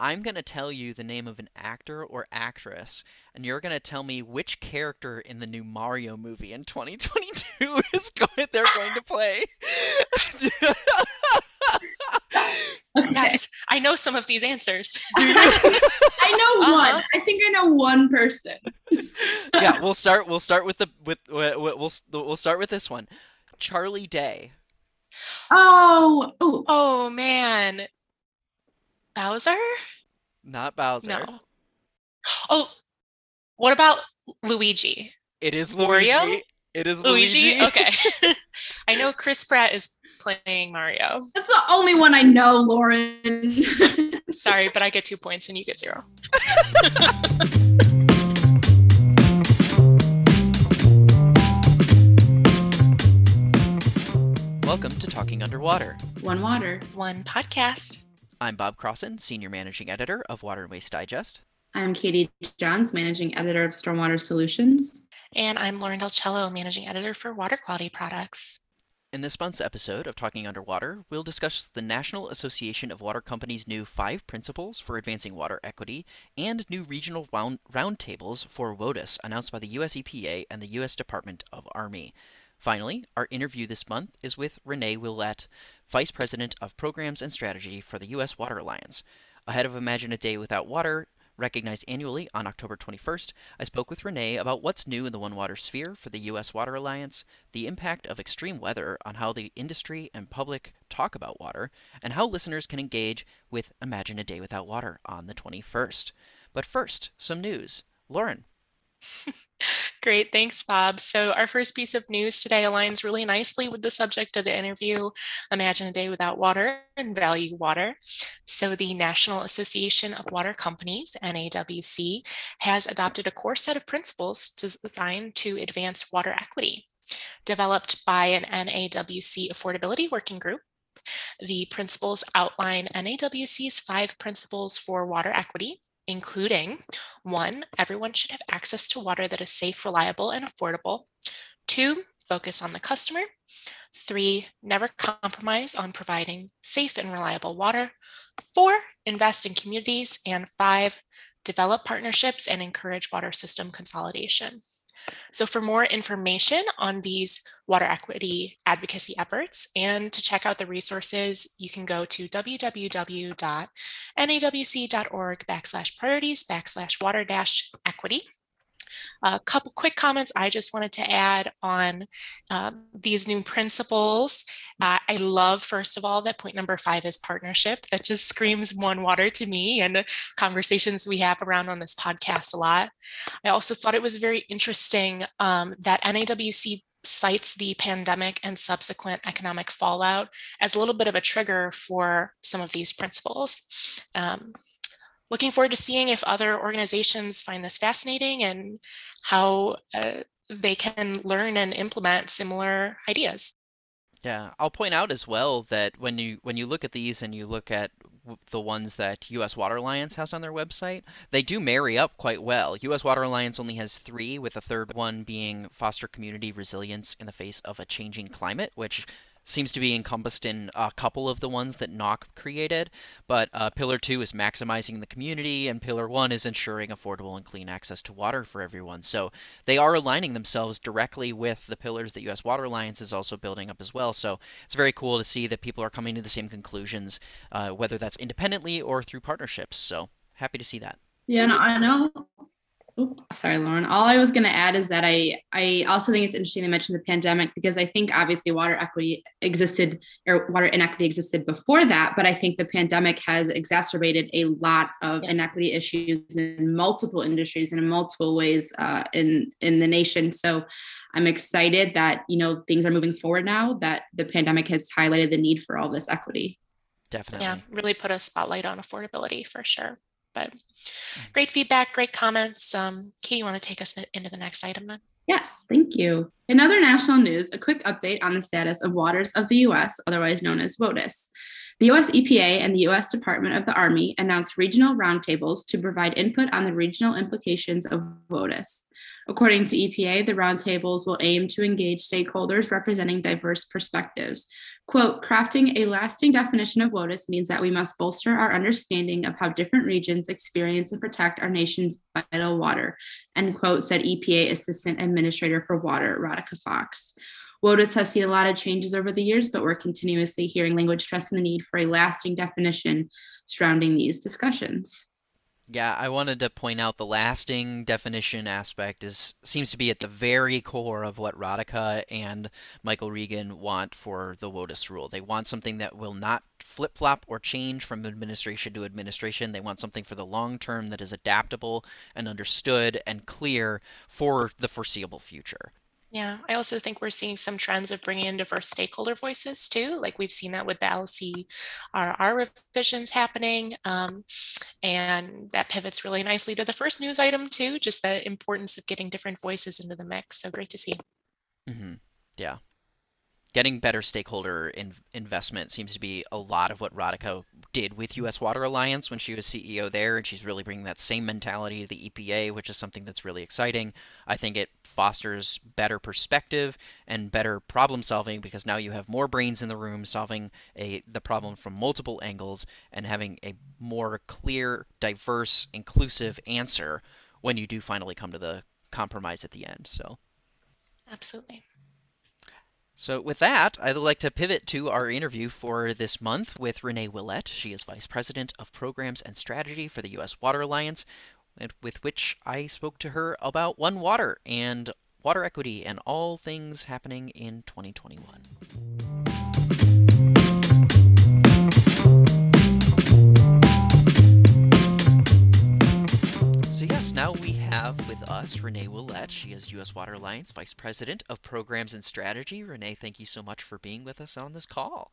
I'm going to tell you the name of an actor or actress, and you're going to tell me which character in the new Mario movie in 2022 is going they're going to play. Okay. Yes, I know some of these answers. I know uh-huh. one. I think I know one person. yeah, we'll start. We'll start with the with we'll we'll, we'll start with this one. Charlie Day. Oh, oh, oh man, Bowser. Not Bowser. No. Oh, what about Luigi? It is Luigi. Wario? It is Luigi. Luigi? Okay. I know Chris Pratt is playing Mario. That's the only one I know, Lauren. Sorry, but I get two points and you get zero. Welcome to Talking Underwater. One water. One podcast. I'm Bob Crossen, Senior Managing Editor of Water and Waste Digest. I'm Katie Johns, Managing Editor of Stormwater Solutions. And I'm Lauren Del Ciello, Managing Editor for Water Quality Products. In this month's episode of Talking Underwater, we'll discuss the National Association of Water Companies' new five principles for advancing water equity and new regional round- roundtables for WOTUS announced by the US EPA and the US Department of Army. Finally, our interview this month is with Renee Willette, Vice President of Programs and Strategy for the U.S. Water Alliance. Ahead of Imagine a Day Without Water, recognized annually on October 21st, I spoke with Renee about what's new in the One Water sphere for the U.S. Water Alliance, the impact of extreme weather on how the industry and public talk about water, and how listeners can engage with Imagine a Day Without Water on the 21st. But first, some news. Lauren, Great, thanks, Bob. So, our first piece of news today aligns really nicely with the subject of the interview Imagine a Day Without Water and Value Water. So, the National Association of Water Companies, NAWC, has adopted a core set of principles designed to advance water equity. Developed by an NAWC Affordability Working Group, the principles outline NAWC's five principles for water equity including one, everyone should have access to water that is safe, reliable, and affordable. Two, focus on the customer. Three, never compromise on providing safe and reliable water. Four, invest in communities. And five, develop partnerships and encourage water system consolidation. So for more information on these water equity advocacy efforts and to check out the resources, you can go to www.nawc.org backslash priorities backslash water dash equity. A couple quick comments I just wanted to add on um, these new principles. Uh, I love, first of all, that point number five is partnership. That just screams one water to me and the conversations we have around on this podcast a lot. I also thought it was very interesting um, that NAWC cites the pandemic and subsequent economic fallout as a little bit of a trigger for some of these principles. Um, looking forward to seeing if other organizations find this fascinating and how uh, they can learn and implement similar ideas. Yeah, I'll point out as well that when you when you look at these and you look at the ones that U.S. Water Alliance has on their website, they do marry up quite well. U.S. Water Alliance only has three, with the third one being foster community resilience in the face of a changing climate, which seems to be encompassed in a couple of the ones that NAWC created, but uh, Pillar 2 is maximizing the community, and Pillar 1 is ensuring affordable and clean access to water for everyone. So they are aligning themselves directly with the pillars that U.S. Water Alliance is also building up as well. So it's very cool to see that people are coming to the same conclusions, uh, whether that's independently or through partnerships. So happy to see that. Yeah, I know sorry, Lauren. All I was going to add is that I I also think it's interesting to mention the pandemic because I think obviously water equity existed or water inequity existed before that, but I think the pandemic has exacerbated a lot of yeah. inequity issues in multiple industries and in multiple ways uh, in in the nation. So I'm excited that you know things are moving forward now. That the pandemic has highlighted the need for all this equity. Definitely. Yeah, really put a spotlight on affordability for sure. But mm. great feedback, great comments. Um, Katie, you want to take us into the next item then? Yes, thank you. In other national news, a quick update on the status of waters of the U.S., otherwise known as WOTUS. The US EPA and the US Department of the Army announced regional roundtables to provide input on the regional implications of WOTUS. According to EPA, the roundtables will aim to engage stakeholders representing diverse perspectives. Quote, crafting a lasting definition of WOTUS means that we must bolster our understanding of how different regions experience and protect our nation's vital water, end quote, said EPA Assistant Administrator for Water, Radhika Fox. WOTUS has seen a lot of changes over the years, but we're continuously hearing language stressing the need for a lasting definition surrounding these discussions. Yeah, I wanted to point out the lasting definition aspect is seems to be at the very core of what Radhika and Michael Regan want for the WOTUS rule. They want something that will not flip flop or change from administration to administration. They want something for the long term that is adaptable and understood and clear for the foreseeable future. Yeah, I also think we're seeing some trends of bringing in diverse stakeholder voices too. Like we've seen that with the LCRR revisions happening. Um, and that pivots really nicely to the first news item too, just the importance of getting different voices into the mix. So great to see. Mm-hmm. Yeah getting better stakeholder in, investment seems to be a lot of what Radhika did with U.S. Water Alliance when she was CEO there, and she's really bringing that same mentality to the EPA, which is something that's really exciting. I think it fosters better perspective and better problem solving because now you have more brains in the room solving a the problem from multiple angles and having a more clear, diverse, inclusive answer when you do finally come to the compromise at the end. So, absolutely. So, with that, I'd like to pivot to our interview for this month with Renee Willette. She is Vice President of Programs and Strategy for the U.S. Water Alliance, with which I spoke to her about One Water and water equity and all things happening in 2021. So, yes, now we have with us Renee Willette. She is U.S. Water Alliance Vice President of Programs and Strategy. Renee, thank you so much for being with us on this call.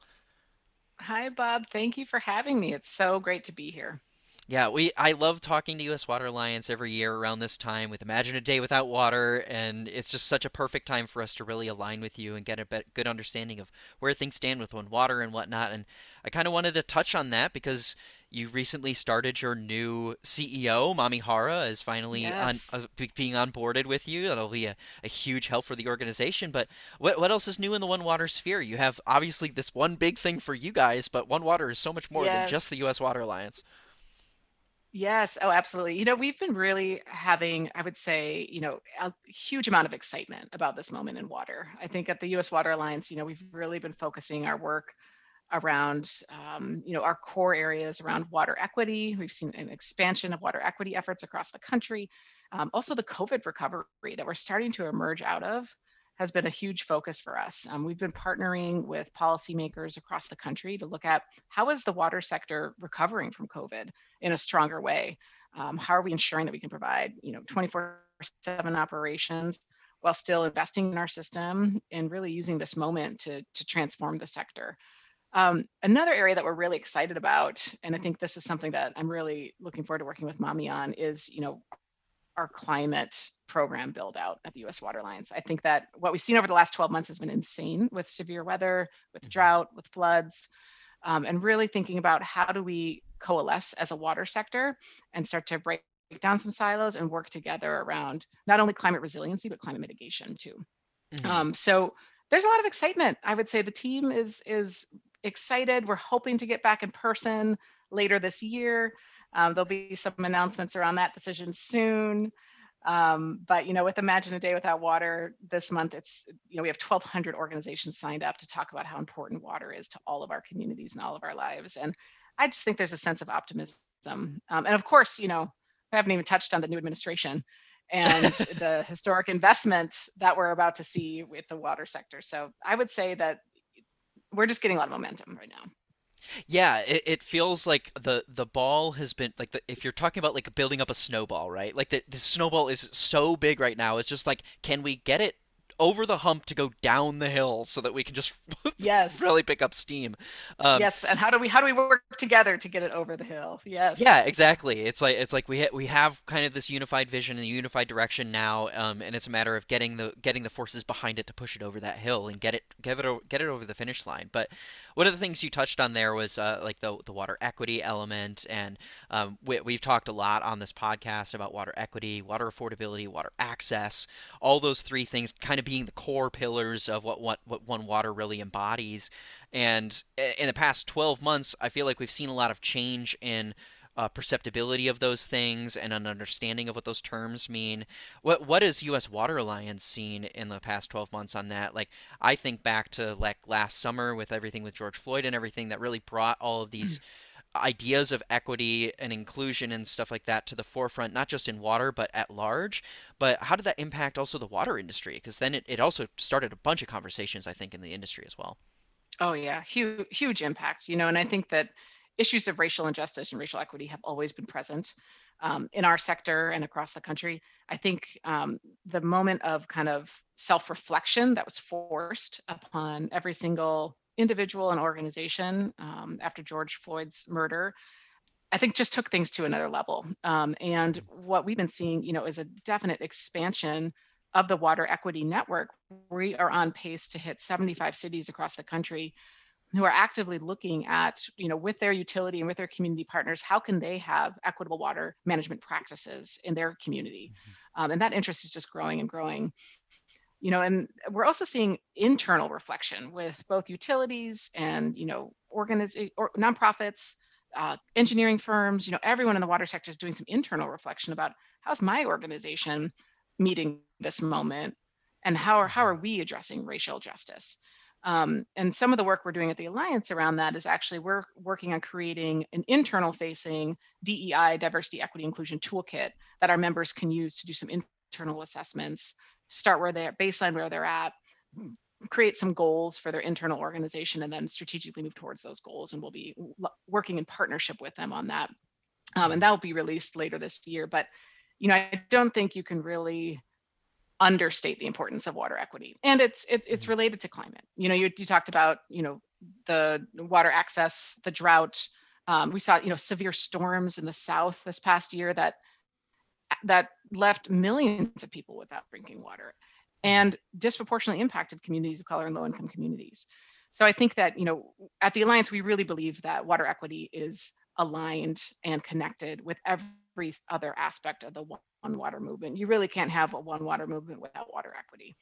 Hi, Bob. Thank you for having me. It's so great to be here. Yeah, we I love talking to U.S. Water Alliance every year around this time with Imagine a Day Without Water, and it's just such a perfect time for us to really align with you and get a good understanding of where things stand with One Water and whatnot. And I kind of wanted to touch on that because you recently started your new CEO, Mami Hara, is finally yes. on, uh, being onboarded with you. That'll be a, a, huge help for the organization. But what what else is new in the One Water sphere? You have obviously this one big thing for you guys, but One Water is so much more yes. than just the U.S. Water Alliance. Yes. Oh, absolutely. You know, we've been really having, I would say, you know, a huge amount of excitement about this moment in water. I think at the U.S. Water Alliance, you know, we've really been focusing our work around, um, you know, our core areas around water equity. We've seen an expansion of water equity efforts across the country. Um, also, the COVID recovery that we're starting to emerge out of has been a huge focus for us. Um, we've been partnering with policymakers across the country to look at how is the water sector recovering from COVID in a stronger way. Um, how are we ensuring that we can provide, you know, 24/7 operations while still investing in our system and really using this moment to to transform the sector. Um, another area that we're really excited about, and I think this is something that I'm really looking forward to working with Mami on, is you know our climate program build out at the U.S. Water Alliance. I think that what we've seen over the last 12 months has been insane with severe weather, with mm-hmm. drought, with floods, um, and really thinking about how do we coalesce as a water sector and start to break down some silos and work together around not only climate resiliency but climate mitigation too. Mm-hmm. Um, so there's a lot of excitement. I would say the team is is excited. We're hoping to get back in person later this year. Um, there'll be some announcements around that decision soon. Um, but you know, with Imagine a Day Without Water this month, it's you know we have 1,200 organizations signed up to talk about how important water is to all of our communities and all of our lives. And I just think there's a sense of optimism. Um, and of course, you know, I haven't even touched on the new administration and the historic investment that we're about to see with the water sector. So I would say that we're just getting a lot of momentum right now. Yeah, it, it feels like the the ball has been like the, if you're talking about like building up a snowball, right? Like the, the snowball is so big right now. It's just like can we get it over the hump to go down the hill so that we can just yes really pick up steam. Um, yes, and how do we how do we work together to get it over the hill? Yes. Yeah, exactly. It's like it's like we ha- we have kind of this unified vision and unified direction now, um, and it's a matter of getting the getting the forces behind it to push it over that hill and get it get it get it over the finish line. But one of the things you touched on there was uh, like the the water equity element, and um, we, we've talked a lot on this podcast about water equity, water affordability, water access, all those three things kind of being the core pillars of what what what One Water really embodies. And in the past 12 months, I feel like we've seen a lot of change in uh, perceptibility of those things and an understanding of what those terms mean. What what has U.S. Water Alliance seen in the past 12 months on that? Like I think back to like last summer with everything with George Floyd and everything that really brought all of these ideas of equity and inclusion and stuff like that to the forefront, not just in water but at large. But how did that impact also the water industry? Because then it, it also started a bunch of conversations, I think, in the industry as well. Oh yeah, huge huge impact. You know, and I think that issues of racial injustice and racial equity have always been present um, in our sector and across the country. I think um, the moment of kind of self reflection that was forced upon every single individual and organization um, after George Floyd's murder. I think just took things to another level. Um, and what we've been seeing, you know, is a definite expansion of the water equity network. We are on pace to hit 75 cities across the country who are actively looking at, you know, with their utility and with their community partners, how can they have equitable water management practices in their community? Mm-hmm. Um, and that interest is just growing and growing. You know, and we're also seeing internal reflection with both utilities and, you know, organiz- or nonprofits, uh, engineering firms, you know, everyone in the water sector is doing some internal reflection about how's my organization meeting this moment and how are, how are we addressing racial justice? Um, and some of the work we're doing at the Alliance around that is actually we're working on creating an internal facing DEI, diversity, equity, inclusion toolkit that our members can use to do some internal assessments, start where they're baseline where they're at, create some goals for their internal organization, and then strategically move towards those goals. And we'll be working in partnership with them on that. Um, and that will be released later this year. But you know, I don't think you can really understate the importance of water equity and it's it, it's mm-hmm. related to climate you know you, you talked about you know the water access the drought um, we saw you know severe storms in the south this past year that that left millions of people without drinking water and disproportionately impacted communities of color and low income communities so i think that you know at the alliance we really believe that water equity is aligned and connected with every other aspect of the one water movement. You really can't have a one water movement without water equity.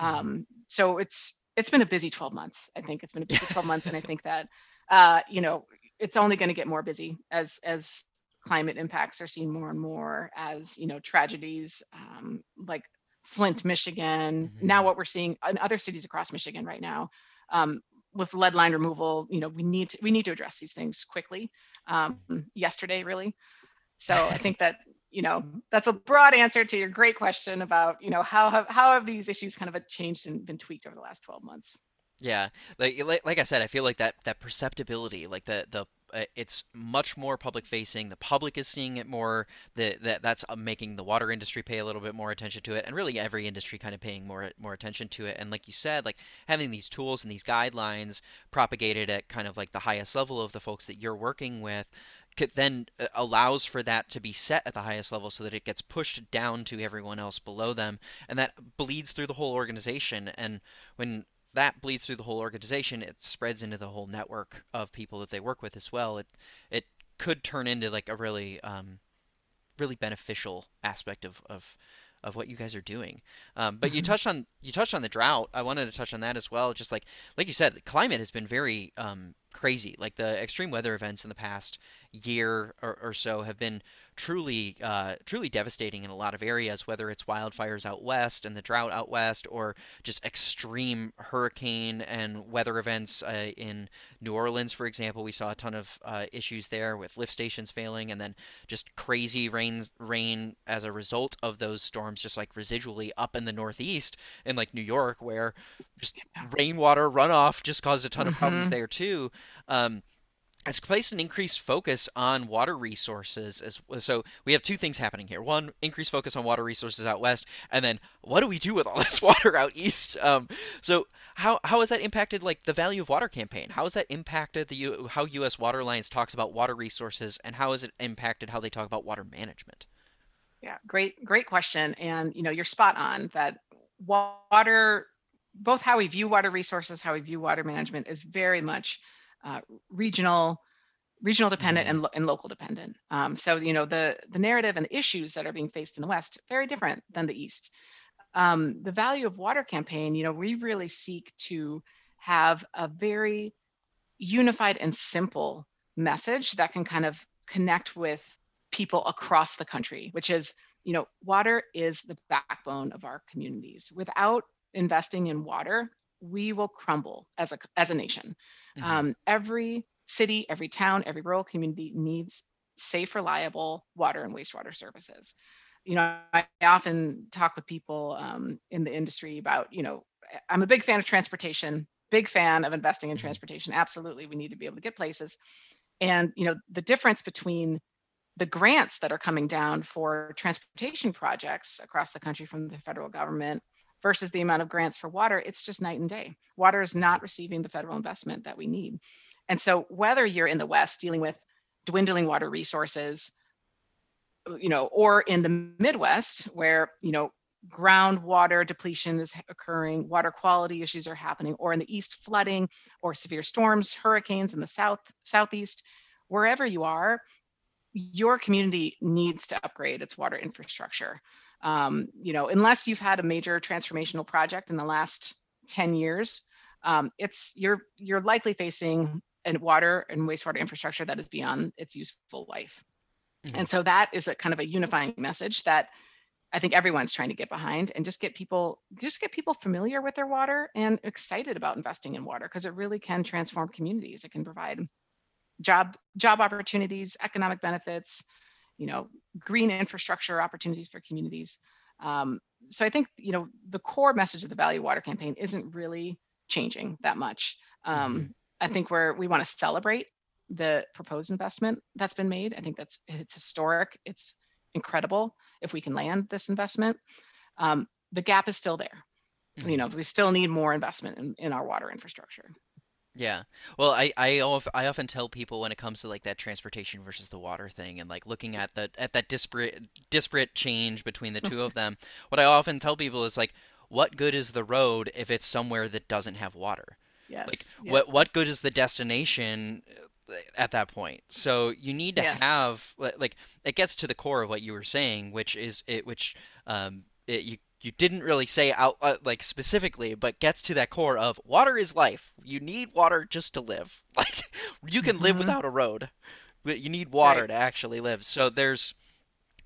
Mm-hmm. Um, so it's it's been a busy 12 months. I think it's been a busy 12 months, and I think that uh, you know it's only going to get more busy as as climate impacts are seen more and more as you know tragedies um, like Flint, Michigan. Mm-hmm. Now what we're seeing in other cities across Michigan right now. Um, with lead line removal, you know, we need to we need to address these things quickly. Um, yesterday, really. So I think that you know that's a broad answer to your great question about you know how have how have these issues kind of changed and been tweaked over the last 12 months yeah like like, like i said i feel like that that perceptibility like the the uh, it's much more public facing the public is seeing it more that that's uh, making the water industry pay a little bit more attention to it and really every industry kind of paying more more attention to it and like you said like having these tools and these guidelines propagated at kind of like the highest level of the folks that you're working with then uh, allows for that to be set at the highest level so that it gets pushed down to everyone else below them and that bleeds through the whole organization and when that bleeds through the whole organization it spreads into the whole network of people that they work with as well it it could turn into like a really um, really beneficial aspect of, of of what you guys are doing. Um, but you mm-hmm. touched on you touched on the drought. I wanted to touch on that as well. Just like like you said, the climate has been very um, crazy. Like the extreme weather events in the past year or, or so have been truly uh, truly devastating in a lot of areas, whether it's wildfires out west and the drought out west, or just extreme hurricane and weather events uh, in New Orleans, for example. We saw a ton of uh, issues there with lift stations failing, and then just crazy rain rain as a result of those storms, just like residually up in the Northeast in like New York, where just rainwater runoff just caused a ton of mm-hmm. problems there too. Um, has placed an increased focus on water resources as so we have two things happening here. One increased focus on water resources out west and then what do we do with all this water out east? Um, so how, how has that impacted like the value of water campaign? How has that impacted the how us water alliance talks about water resources and how has it impacted how they talk about water management? Yeah great great question. And you know you're spot on that water both how we view water resources how we view water management is very much uh, regional regional dependent mm-hmm. and, lo- and local dependent. Um, so you know the the narrative and the issues that are being faced in the West very different than the East. Um, the value of water campaign, you know, we really seek to have a very unified and simple message that can kind of connect with people across the country, which is you know water is the backbone of our communities. Without investing in water, we will crumble as a as a nation. Mm-hmm. Um, every city, every town, every rural community needs safe, reliable water and wastewater services. You know, I, often talk with people um, in the industry about, you know, I'm a big fan of transportation, big fan of investing in mm-hmm. transportation. Absolutely, we need to be able to get places. And you know, the difference between the grants that are coming down for transportation projects across the country from the federal government versus the amount of grants for water, it's just night and day. Water is not receiving the federal investment that we need. And so whether you're in the West dealing with dwindling water resources, uh, you know, or in the Midwest where, you know, groundwater depletion is occurring, water quality issues are happening, or in the East flooding or severe storms, hurricanes in the South, Southeast, wherever you are, your community needs to upgrade its water infrastructure um, you know, unless you've had a major transformational project in the last 10 years, um, it's you're you're likely facing a water and wastewater infrastructure that is beyond its useful life. Mm-hmm. And so that is a kind of a unifying message that I think everyone's trying to get behind and just get people just get people familiar with their water and excited about investing in water because it really can transform communities. It can provide job job opportunities, economic benefits, you know, green infrastructure opportunities for communities. Um, so I think, you know, the core message of the Value Water campaign isn't really changing that much. Um, mm-hmm. I think we're, we want to celebrate the proposed investment that's been made. I think that's, it's historic. It's incredible if we can land this investment. Um, the gap is still there. Mm-hmm. You know, we still need more investment in, in our water infrastructure. Yeah. Well, I I, I often tell people when it comes to like that transportation versus the water thing and like looking at the at that disparate disparate change between the two of them, what I often tell people is like what good is the road if it's somewhere that doesn't have water? Yes. Like yes. what what good is the destination uh, at that point? So you need to yes. have like it gets to the core of what you were saying, which is it which um it, you you didn't really say out uh, like specifically, but gets to that core of water is life. You need water just to live. Like you can mm-hmm. live without a road, but you need water right. to actually live. So there's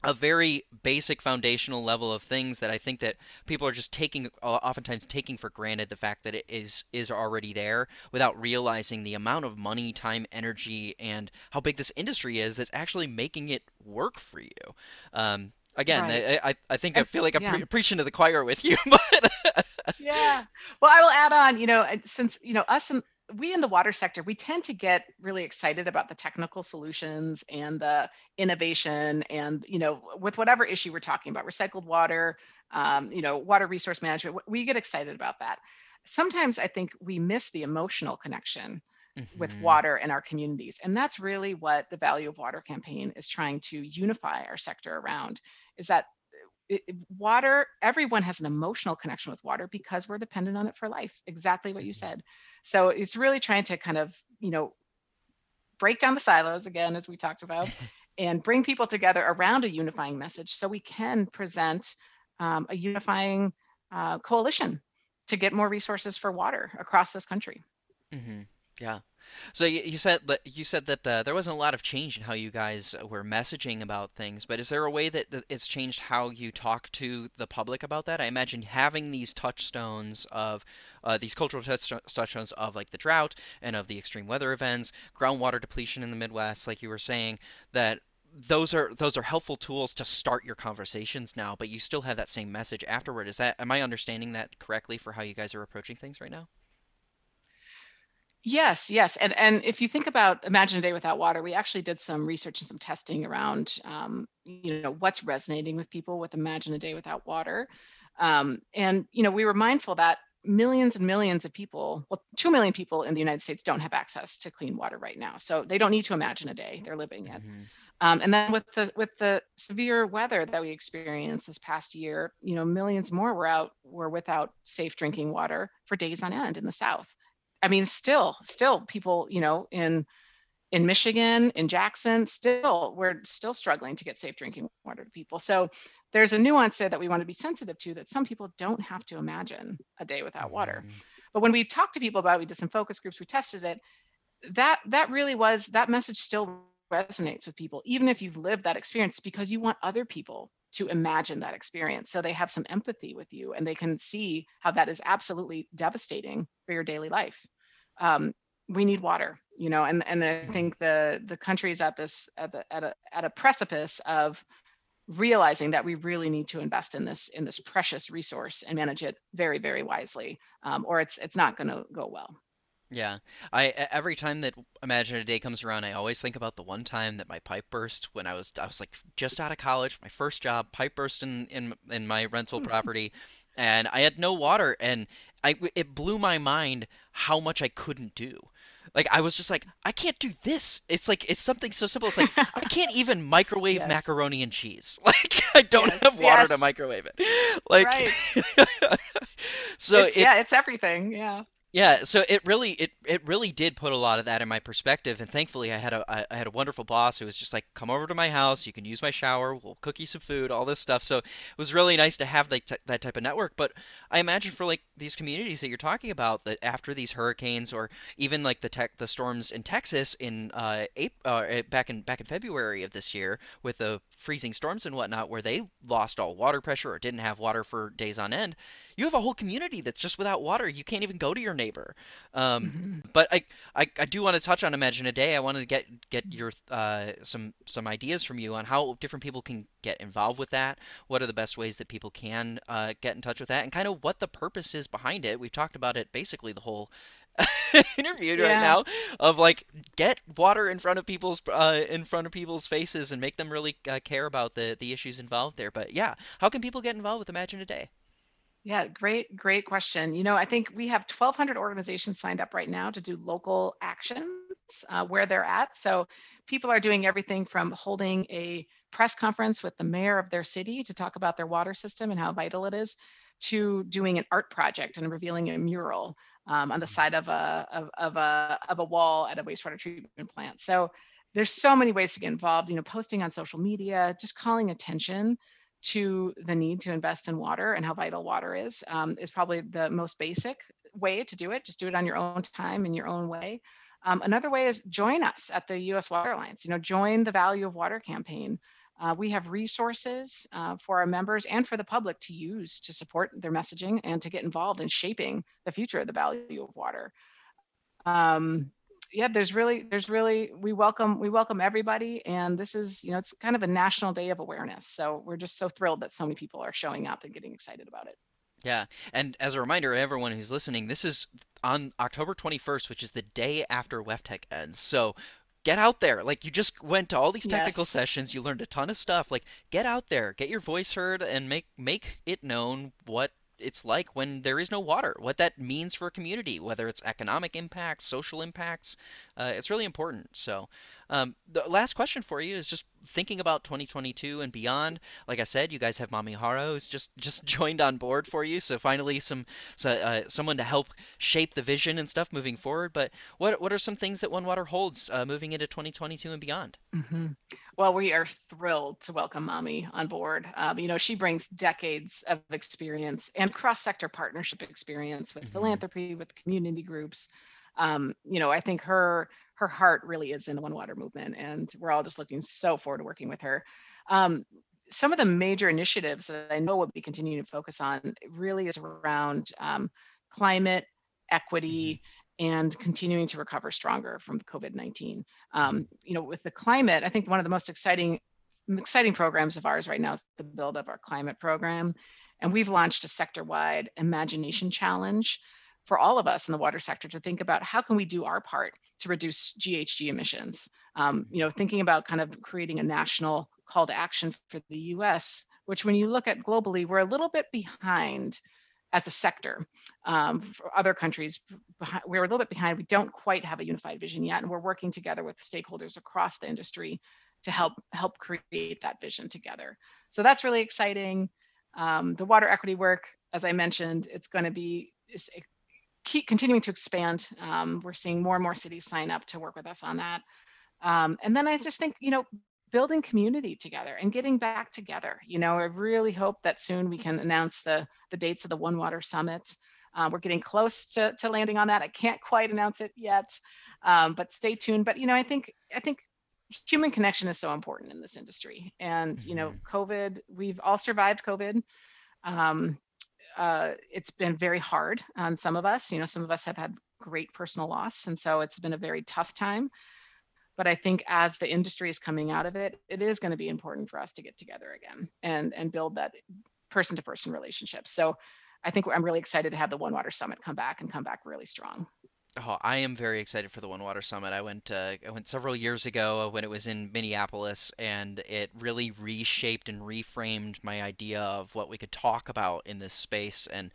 a very basic foundational level of things that I think that people are just taking oftentimes taking for granted the fact that it is is already there without realizing the amount of money, time, energy and how big this industry is that's actually making it work for you. Um, Again, right. I, I, I think I feel like I'm yeah. pre- preaching to the choir with you, but yeah. Well, I will add on. You know, since you know us and we in the water sector, we tend to get really excited about the technical solutions and the innovation, and you know, with whatever issue we're talking about, recycled water, um, you know, water resource management, we get excited about that. Sometimes I think we miss the emotional connection mm-hmm. with water in our communities. And that's really what the Value of Water campaign is trying to unify our sector around is that uh, it, water, everyone has an emotional connection with water because we're dependent on it for life. Exactly what you mm-hmm. said. So it's really trying to kind of, you know, break down the silos again, as we talked about, and bring people together around a unifying message so we can present um, a unifying uh, coalition to get more resources for water across this country. Mm-hmm. Yeah. So you, said that you said that uh, there wasn't a lot of change in how you guys were messaging about things, but is there a way that it's changed how you talk to the public about that? I imagine having these touchstones of uh, these cultural touchstones of like the drought and of the extreme weather events, groundwater depletion in the Midwest, like you were saying, that those are those are helpful tools to start your conversations now, but you still have that same message afterward. Is that am I understanding that correctly for how you guys are approaching things right now? Yes, yes, and and if you think about Imagine a Day Without Water, we actually did some research and some testing around, um, you know, what's resonating with people with Imagine a Day Without Water, um, and you know, we were mindful that millions and millions of people, well, two million people in the United States don't have access to clean water right now, so they don't need to imagine a day; they're living it. Mhm. Um, and then with the with the severe weather that we experienced this past year, you know, millions more were out were without safe drinking water for days on end in the South. I mean, still, still people, you know, in in Michigan, in Jackson, still we're still struggling to get safe drinking water to people. So there's a nuance there that we want to be sensitive to that some people don't have to imagine a day without water. Mhm. But when we talked to people about it, we did some focus groups, we tested it. That that really was that message still resonates with people, even if you've lived that experience, because you want other people to imagine that experience. So they have some empathy with you and they can see how that is absolutely devastating for your daily life. Um, we need water, you know, and and I think the the country is at this at the at a at a precipice of realizing that we really need to invest in this in this precious resource and manage it very very wisely um, or it's it's not going to go well Yeah, I every time that Imagine a Day comes around, I always think about the one time that my pipe burst when I was I was like just out of college, my first job, pipe burst in in in my rental hmm. property, and I had no water, and I it blew my mind how much I couldn't do. Like I was just like, I can't do this. It's like it's something so simple. It's like I can't even microwave yes macaroni and cheese. Like I don't yes have water to microwave it. Like right so it's it yeah it's everything yeah yeah, so it really it it really did put a lot of that in my perspective, and thankfully I had a I had a wonderful boss who was just like, come over to my house, you can use my shower, we'll cook you some food, all this stuff. So it was really nice to have like t that type of network. But I imagine for like these communities that you're talking about, that after these hurricanes or even like the tech the storms in Texas in uh, April, uh eh, back in back in February of this year with the freezing storms and whatnot, where they lost all water pressure or didn't have water for days on end you have a whole community that's just without water. You can't even go to your neighbor. Um, Mhm. but I, I, I do want to touch on Imagine a Day. I wanted to get get your uh, some some ideas from you on how different people can get involved with that. What are the best ways that people can uh, get in touch with that, and kind of what the purpose is behind it. We've talked about it basically the whole interview right now of like get water in front of people's uh, in front of people's faces and make them really uh, care about the the issues involved there. But yeah, how can people get involved with Imagine a Day? Yeah, great, great question. You know, I think we have 1,200 organizations signed up right now to do local actions uh, where they're at. So people are doing everything from holding a press conference with the mayor of their city to talk about their water system and how vital it is, to doing an art project and revealing a mural um, on the side of a of, of a of a wall at a wastewater treatment plant. So there's so many ways to get involved. You know, posting on social media, just calling attention to the need to invest in water and how vital water is um, is probably the most basic way to do it. Just do it on your own time in your own way. Um, another way is join us at the U.S. Water Alliance. You know, join the Value of Water campaign. Uh, we have resources uh, for our members and for the public to use to support their messaging and to get involved in shaping the future of the value of water. Um, yeah, there's really, there's really, we welcome, we welcome everybody. And this is, you know, it's kind of a national day of awareness. So we're just so thrilled that so many people are showing up and getting excited about it. Yeah, and as a reminder, everyone who's listening, this is on October 21st, which is the day after WEFTEC ends. So get out there. Like you just went to all these technical Yes. sessions, you learned a ton of stuff. Like get out there, get your voice heard, and make make it known what it's like when there is no water, what that means for a community, whether it's economic impacts, social impacts. Uh, it's really important. So, um, the last question for you is just thinking about 2022 and beyond. Like I said, you guys have Mami Hara who's just just joined on board for you. So finally, some so, uh, someone to help shape the vision and stuff moving forward. But what what are some things that One Water holds uh, moving into 2022 and beyond? Mhm. Well, we are thrilled to welcome Mami on board. Um, you know, she brings decades of experience and cross-sector partnership experience with Mhm. philanthropy, with community groups. Um, you know, I think her her heart really is in the One Water movement, and we're all just looking so forward to working with her. Um, some of the major initiatives that I know we'll be continuing to focus on really is around um, climate equity and continuing to recover stronger from COVID 19 um, you know, with the climate, I think one of the most exciting exciting programs of ours right now is the build of our climate program. And we've launched a sector-wide imagination challenge for all of us in the water sector to think about how can we do our part to reduce GHG emissions. Um, you know, thinking about kind of creating a national call to action for the U.S., which when you look at globally, we're a little bit behind as a sector. Um, for other countries, we're a little bit behind. We don't quite have a unified vision yet, and we're working together with stakeholders across the industry to help help create that vision together. So that's really exciting. Um, the water equity work, as I mentioned, it's going to be keep continuing to expand. Um, we're seeing more and more cities sign up to work with us on that. Um, and then I just think, you know, building community together and getting back together. You know, I really hope that soon we can announce the, the dates of the One Water Summit. Uh, we're getting close to, to landing on that. I can't quite announce it yet, um, but stay tuned. But you know, I think I think human connection is so important in this industry. And you know, mm-hmm. COVID, we've all survived COVID. Um, uh, it's been very hard on some of us. You know, some of us have had great personal loss, and so it's been a very tough time. But I think as the industry is coming out of it, it is going to be important for us to get together again and and build that person-to-person relationship. So I think I'm really excited to have the One Water Summit come back and come back really strong. Oh, I am very excited for the One Water Summit. I went uh, I went several years ago when it was in Minneapolis, and it really reshaped and reframed my idea of what we could talk about in this space. And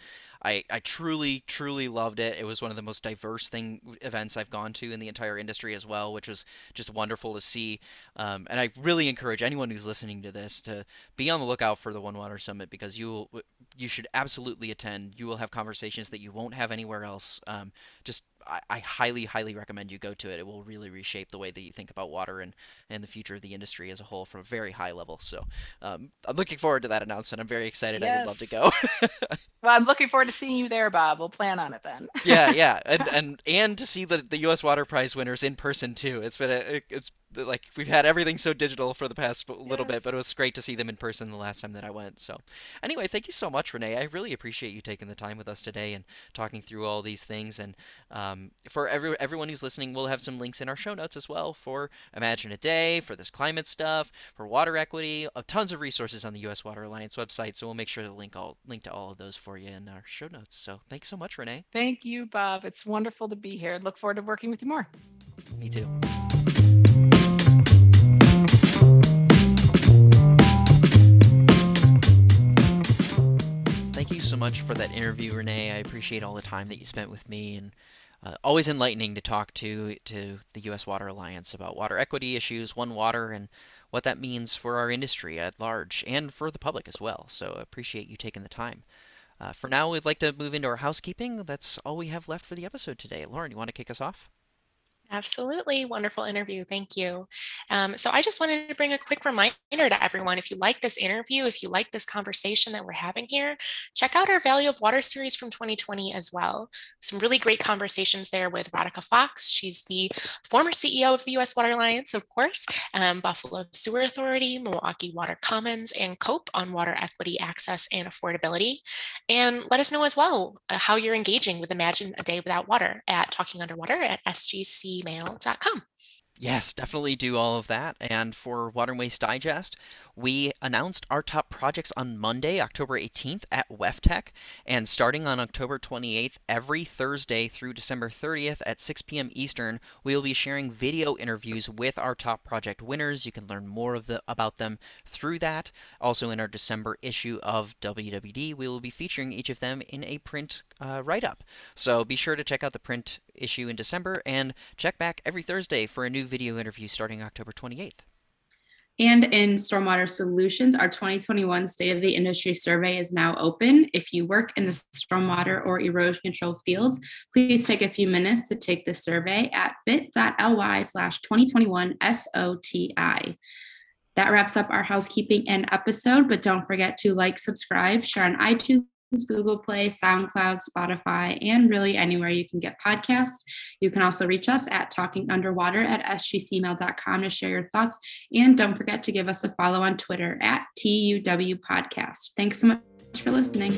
I, I truly, truly loved it. It was one of the most diverse thing events I've gone to in the entire industry as well, which was just wonderful to see. Um, and I really encourage anyone who's listening to this to be on the lookout for the One Water Summit because you will, you should absolutely attend. You will have conversations that you won't have anywhere else. Um, just I, I, highly, highly recommend you go to it. It will really reshape the way that you think about water and, and the future of the industry as a whole from a very high level. So um, I'm looking forward to that announcement. I'm very excited. Yes. I would love to go. well, I'm looking forward to seeing you there, Bob. We'll plan on it then. yeah, yeah, and and and to see the the U.S. Water Prize winners in person too. It's been a, it's like we've had everything so digital for the past little yes. bit, but it was great to see them in person the last time that I went. So, anyway, thank you so much, Renee. I really appreciate you taking the time with us today and talking through all these things. And um, for every everyone who's listening, we'll have some links in our show notes as well for Imagine a Day, for this climate stuff, for water equity, uh, tons of resources on the U.S. Water Alliance website. So we'll make sure to link all link to all of those for you in our show notes. So thanks so much, Renee. Thank you, Bob. It's wonderful to be here. Look forward to working with you more. Me too. So much for that interview, Renee. I appreciate all the time that you spent with me, and uh, always enlightening to talk to to the U.S. Water Alliance about water equity issues, One Water, and what that means for our industry at large and for the public as well. So appreciate you taking the time. Uh, for now, we'd like to move into our housekeeping. That's all we have left for the episode today. Lauren, you want to kick us off? Absolutely. Wonderful interview. Thank you. Um, so I just wanted to bring a quick reminder to everyone. If you like this interview, if you like this conversation that we're having here, check out our Value of Water series from 2020 as well. Some really great conversations there with Radhika Fox. She's the former CEO of the U.S. Water Alliance, of course, um, Buffalo Sewer Authority, Milwaukee Water Commons, and COPE on water equity, access, and affordability. And let us know as well uh, how you're engaging with Imagine a Day Without Water at Talking Underwater at SGC gmail.com. Yes, definitely do all of that. And for Water and Waste Digest, we announced our top projects on Monday, October 18th at WEFTEC. And starting on October 28th, every Thursday through December 30th at 6 p.m. Eastern, we will be sharing video interviews with our top project winners. You can learn more of the, about them through that. Also, in our December issue of WWD, we will be featuring each of them in a print uh, write up. So be sure to check out the print issue in December and check back every Thursday for a new video interview starting October 28th. And in Stormwater Solutions, our 2021 State of the Industry Survey is now open. If you work in the stormwater or erosion control fields, please take a few minutes to take the survey at bit.ly slash 2021 SOTI. That wraps up our housekeeping and episode, but don't forget to like, subscribe, share on iTunes Google Play, SoundCloud, Spotify, and really anywhere you can get podcasts. You can also reach us at talkingunderwater at sgcmail.com to share your thoughts. And don't forget to give us a follow on Twitter at TUW Podcast. Thanks so much for listening.